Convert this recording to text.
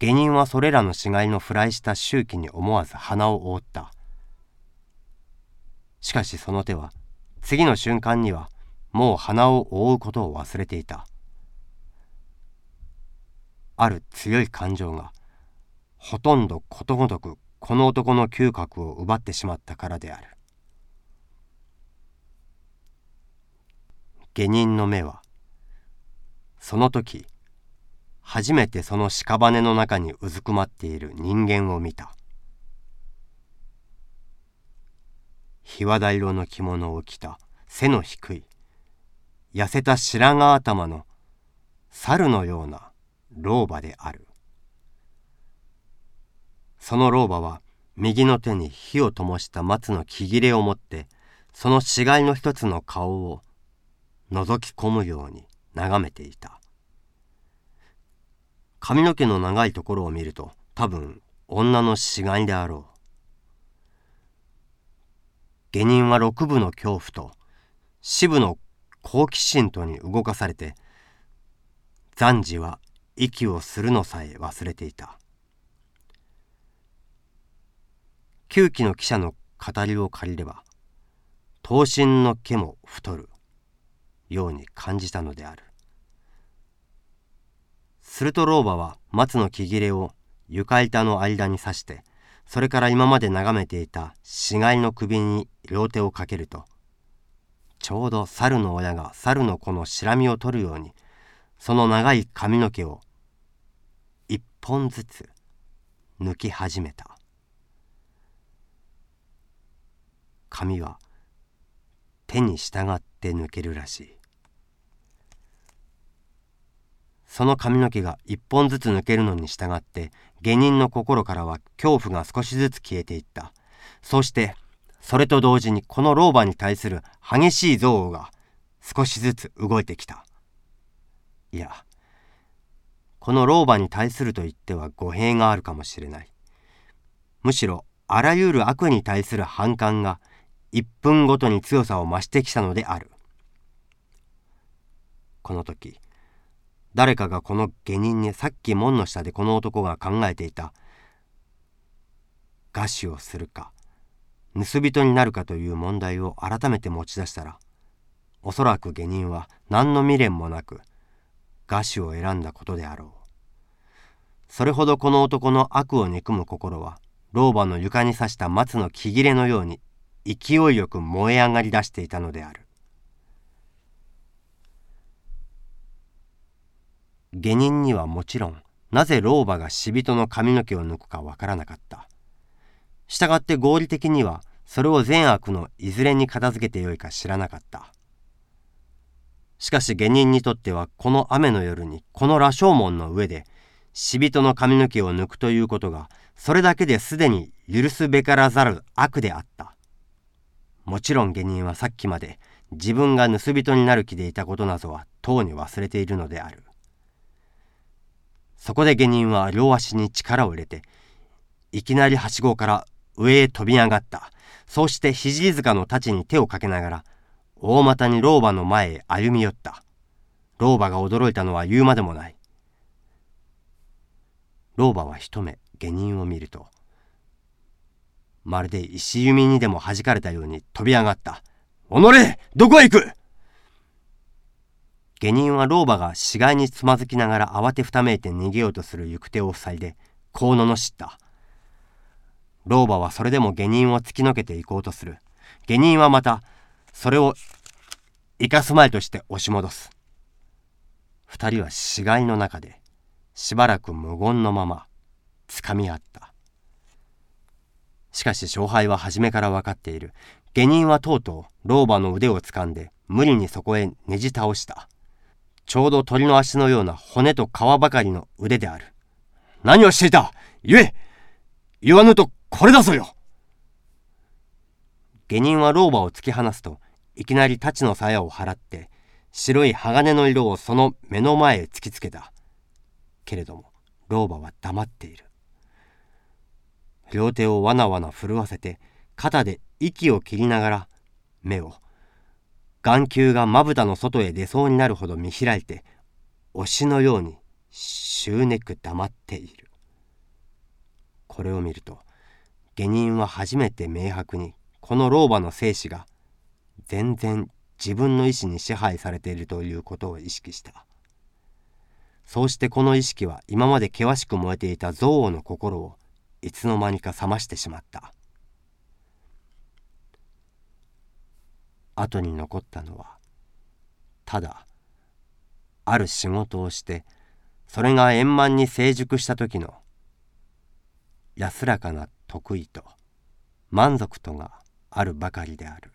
下人はそれらの死骸のフライした周期に思わず鼻を覆ったしかしその手は次の瞬間にはもう鼻を覆うことを忘れていたある強い感情がほとんどことごとくこの男の嗅覚を奪ってしまったからである下人の目はその時初めてその屍の中にうずくまっている人間を見た。日和田色の着物を着た背の低い痩せた白髪頭の猿のような老婆である。その老婆は右の手に火を灯した松の木切れを持ってその死骸の一つの顔を覗き込むように眺めていた。髪の毛の長いところを見ると多分女の死骸であろう。下人は六部の恐怖と四部の好奇心とに動かされて暫時は息をするのさえ忘れていた。旧期の記者の語りを借りれば刀身の毛も太るように感じたのである。すると老婆は松の木切れを床板の間に刺してそれから今まで眺めていた死骸の首に両手をかけるとちょうど猿の親が猿の子のしらみを取るようにその長い髪の毛を一本ずつ抜き始めた。髪は手に従って抜けるらしい。その髪の毛が一本ずつ抜けるのに従って下人の心からは恐怖が少しずつ消えていった。そしてそれと同時にこの老婆に対する激しい憎悪が少しずつ動いてきた。いやこの老婆に対すると言っては語弊があるかもしれない。むしろあらゆる悪に対する反感が1分ごとに強さを増してきたのである。この時誰かがこの下人にさっき門の下でこの男が考えていた。餓死をするか盗人になるかという問題を改めて持ち出したらおそらく下人は何の未練もなく餓死を選んだことであろう。それほどこの男の悪を憎む心は老婆の床に刺した松の木切れのように勢いよく燃え上がり出していたのである。下人にはもちろんなぜ老婆が死人の髪の毛を抜くかわからなかった。したがって合理的にはそれを善悪のいずれに片付けてよいか知らなかった。しかし下人にとってはこの雨の夜にこの羅生門の上で死人の髪の毛を抜くということがそれだけですでに許すべからざる悪であった。もちろん下人はさっきまで自分が盗人になる気でいたことなどはとうに忘れているのである。そこで下人は両足に力を入れて、いきなりはしごから上へ飛び上がった。そうして肘塚の太刀に手をかけながら、大股に老婆の前へ歩み寄った。老婆が驚いたのは言うまでもない。老婆は一目下人を見ると、まるで石弓にでも弾かれたように飛び上がった。おのれどこへ行く？下人は老婆が死骸につまずきながら慌てふためいて逃げようとする行く手を塞いでこう罵った。老婆はそれでも下人を突きのけていこうとする。下人はまたそれを生かすまいとして押し戻す。二人は死骸の中でしばらく無言のままつかみ合った。しかし勝敗は初めから分かっている。下人はとうとう老婆の腕をつかんで無理にそこへねじ倒した。ちょうど鳥の足のような骨と皮ばかりの腕である。何をしていた？言え言わぬとこれだぞよ下人は老婆を突き放すと、いきなり太刀の鞘を払って、白い鋼の色をその目の前へ突きつけた。けれども、老婆は黙っている。両手をわなわな震わせて、肩で息を切りながら、目を眼球がまぶたの外へ出そうになるほど見開いて、推しのように、執念く黙っている。これを見ると下人は初めて明白にこの老婆の生死が全然自分の意志に支配されているということを意識したそうしてこの意識は今まで険しく燃えていた憎悪の心をいつの間にか冷ましてしまった後に残ったのはただある仕事をしてそれが円満に成熟した時の安らかな得意と満足とがあるばかりである。